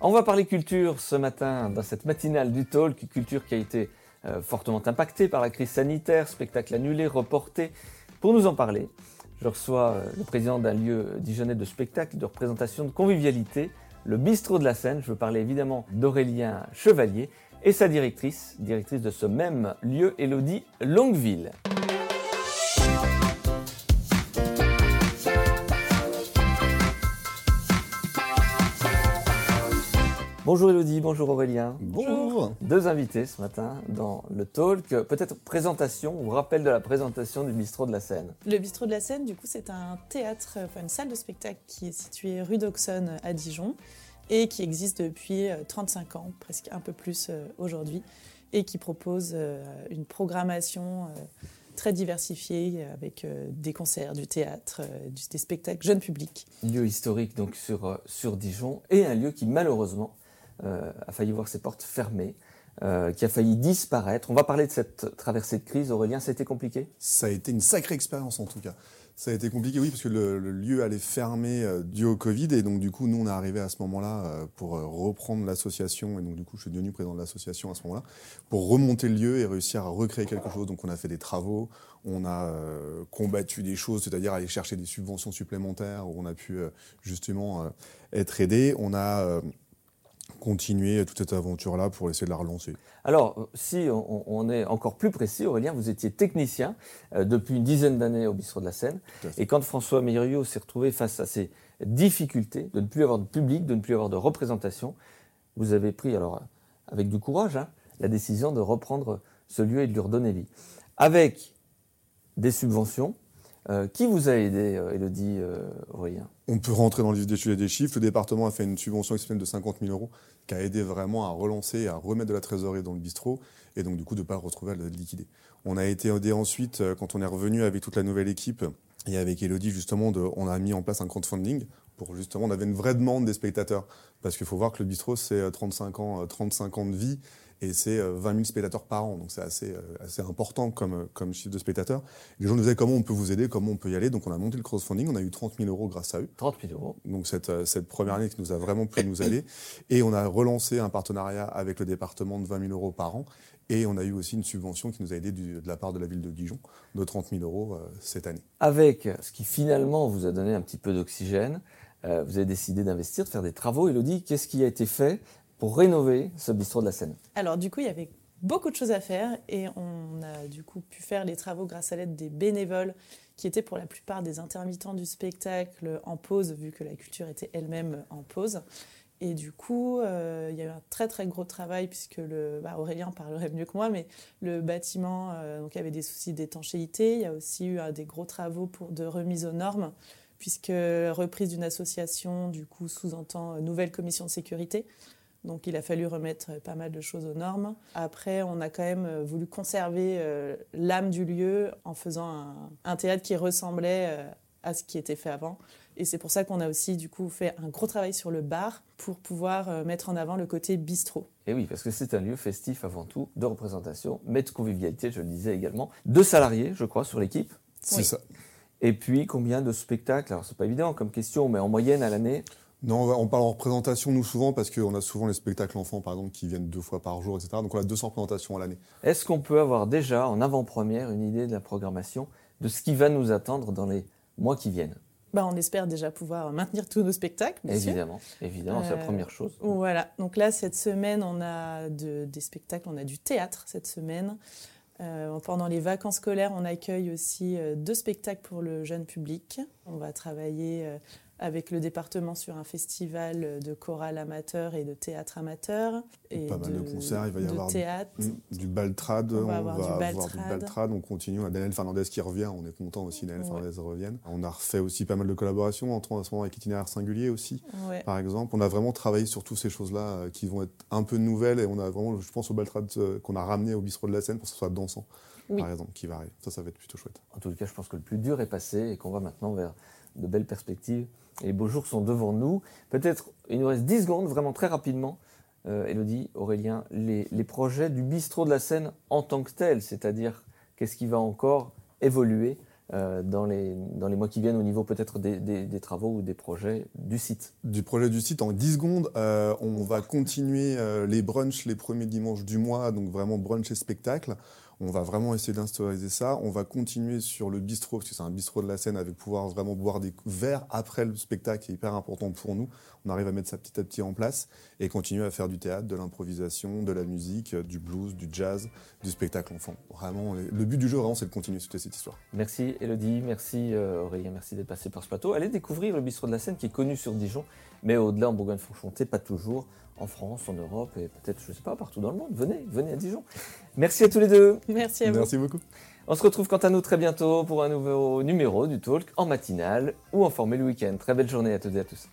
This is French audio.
On va parler culture ce matin dans cette matinale du Talk, culture qui a été euh, fortement impactée par la crise sanitaire, spectacle annulé, reporté. Pour nous en parler, je reçois euh, le président d'un lieu dijonnais de spectacle, de représentation, de convivialité, le Bistrot de la Seine. Je veux parler évidemment d'Aurélien Chevalier et sa directrice, directrice de ce même lieu, Elodie Longueville. Bonjour Elodie, bonjour Aurélien. Bonjour. Deux invités ce matin dans le talk. Peut-être présentation ou rappel de la présentation du bistrot de la Seine. Le bistrot de la Seine, du coup, c'est un théâtre, enfin une salle de spectacle qui est située rue d'Auxonne à Dijon et qui existe depuis 35 euh, ans, presque un peu plus euh, aujourd'hui, et qui propose euh, une programmation très diversifiée avec des concerts, du théâtre, des spectacles jeunes publics. Lieu historique donc sur, sur Dijon et un lieu qui malheureusement a failli voir ses portes fermées. Euh, qui a failli disparaître. On va parler de cette traversée de crise. Aurélien, ça a été compliqué? Ça a été une sacrée expérience en tout cas. Ça a été compliqué, oui, parce que le, lieu allait fermer euh, dû au Covid. Et donc, du coup, nous, on est arrivé à ce moment-là pour reprendre l'association. Et donc, du coup, je suis devenu président de l'association à ce moment-là, pour remonter le lieu et réussir à recréer quelque chose. Donc, on a fait des travaux, on a combattu des choses, c'est-à-dire aller chercher des subventions supplémentaires où on a pu justement être aidé. On a continuer toute cette aventure-là pour essayer de la relancer Alors, si on, est encore plus précis, Aurélien, vous étiez technicien euh, depuis une dizaine d'années au bistrot de la Seine. Et quand François Meyriot s'est retrouvé face à ces difficultés de ne plus avoir de public, de ne plus avoir de représentation, vous avez pris, alors avec du courage, hein, la décision de reprendre ce lieu et de lui redonner vie. Avec des subventions, euh, qui vous a aidé, euh, Elodie euh, On peut rentrer dans le vif des, chiffres. Le département a fait une subvention exceptionnelle de 50 000 euros qui a aidé vraiment à relancer, à remettre de la trésorerie dans le bistrot et donc du coup de ne pas retrouver à le liquider. On a été aidé ensuite quand on est revenu avec toute la nouvelle équipe et avec Elodie justement, on a mis en place un crowdfunding pour justement, on avait une vraie demande des spectateurs parce qu'il faut voir que le bistrot c'est 35 ans, 35 ans de vie et c'est 20 euh, 000 spectateurs par an. Donc c'est assez, euh, assez important comme, euh, comme chiffre de spectateurs. Les gens nous disaient comment on peut vous aider, comment on peut y aller. Donc on a monté le crowdfunding, on a eu 30 000 euros grâce à eux. 30 000 euros. Donc cette, cette première année qui nous a vraiment pu nous aider. Et on a relancé un partenariat avec le département de 20 000 euros par an. Et on a eu aussi une subvention qui nous a aidé de la part de la ville de Dijon de 30 000 euros cette année. Avec ce qui finalement vous a donné un petit peu d'oxygène, vous avez décidé d'investir, de faire des travaux. Elodie, qu'est-ce qui a été fait pour rénover ce bistrot de la Seine Alors du coup, il y avait beaucoup de choses à faire et on a du coup pu faire les travaux grâce à l'aide des bénévoles qui étaient pour la plupart des intermittents du spectacle en pause vu que la culture était elle-même en pause. Et du coup, euh, il y a eu un très très gros travail puisque le, bah, Aurélien parlerait mieux que moi, mais le bâtiment, euh, donc avait des soucis d'étanchéité. Il y a aussi eu euh, des gros travaux pour de remise aux normes puisque reprise d'une association du coup sous-entend nouvelle commission de sécurité. Donc il a fallu remettre pas mal de choses aux normes. Après, on a quand même euh, voulu conserver euh, l'âme du lieu en faisant un, théâtre qui ressemblait euh, à ce qui était fait avant. Et c'est pour ça qu'on a aussi du coup fait un gros travail sur le bar pour pouvoir mettre en avant le côté bistrot. Et oui, parce que c'est un lieu festif avant tout, de représentation, mais de convivialité, je le disais également. Deux salariés, je crois, sur l'équipe. C'est ça. Et puis combien de spectacles? Alors c'est pas évident comme question, mais en moyenne à l'année non, on parle en représentation, nous, souvent, parce qu'on a souvent les spectacles enfants, par exemple, qui viennent deux fois par jour, etc. Donc on a 200 représentations à l'année. Est-ce qu'on peut avoir déjà, en avant-première, une idée de la programmation, de ce qui va nous attendre dans les mois qui viennent? Bah, on espère déjà pouvoir maintenir tous nos spectacles. Évidemment, évidemment, c'est la euh, première chose. Voilà, donc là, cette semaine, on a des spectacles, on a du théâtre cette semaine. Euh, pendant les vacances scolaires, on accueille aussi euh, deux spectacles pour le jeune public. On va travailler avec le département sur un festival de chorale amateur et de théâtre amateur. Et pas mal de, concerts, il va y avoir théâtre. du baltrad, on va, avoir, du baltrad. on continue, on a Daniel Fernandez qui revient, on est content aussi Daniel Fernandez revienne. On a refait aussi pas mal de collaborations, en ce moment avec Itinéraire Singulier aussi, par exemple. On a vraiment travaillé sur toutes ces choses-là euh, qui vont être un peu nouvelles et on a vraiment, je pense au baltrad euh, qu'on a ramené au bistrot de la Seine pour que ce soit dansant. Par exemple, qui va arriver. Ça, ça va être plutôt chouette. En tout cas, je pense que le plus dur est passé et qu'on va maintenant vers de belles perspectives les beaux jours sont devant nous. Peut-être, il nous reste 10 secondes, vraiment très rapidement. Euh, Elodie, Aurélien, les, projets du bistrot de la Seine en tant que tel, c'est-à-dire qu'est-ce qui va encore évoluer euh, dans, les, dans mois qui viennent au niveau peut-être des, travaux ou des projets du site? Du projet du site, en 10 secondes, euh, on va continuer euh, les brunchs les premiers dimanches du mois, donc vraiment brunch et spectacle. On va vraiment essayer d'instauriser ça. On va continuer sur le bistrot, parce que c'est un bistrot de la scène, avec pouvoir vraiment boire des verres après le spectacle, qui est hyper important pour nous. On arrive à mettre ça petit à petit en place et continuer à faire du théâtre, de l'improvisation, de la musique, du blues, du jazz, du spectacle enfant. Vraiment, le but du jeu, vraiment, c'est de continuer cette histoire. Merci Elodie, merci euh, Aurélien, merci d'être passé par ce plateau. Allez découvrir le bistrot de la scène qui est connu sur Dijon, mais au-delà en Bourgogne-Franche-Comté, pas toujours en France, en Europe et peut-être, je ne sais pas, partout dans le monde. Venez, venez à Dijon. Merci à tous les deux. Merci à vous. Merci beaucoup. On se retrouve quant à nous très bientôt pour un nouveau numéro du Talk en matinale ou en formule week-end. Très belle journée à toutes et à tous.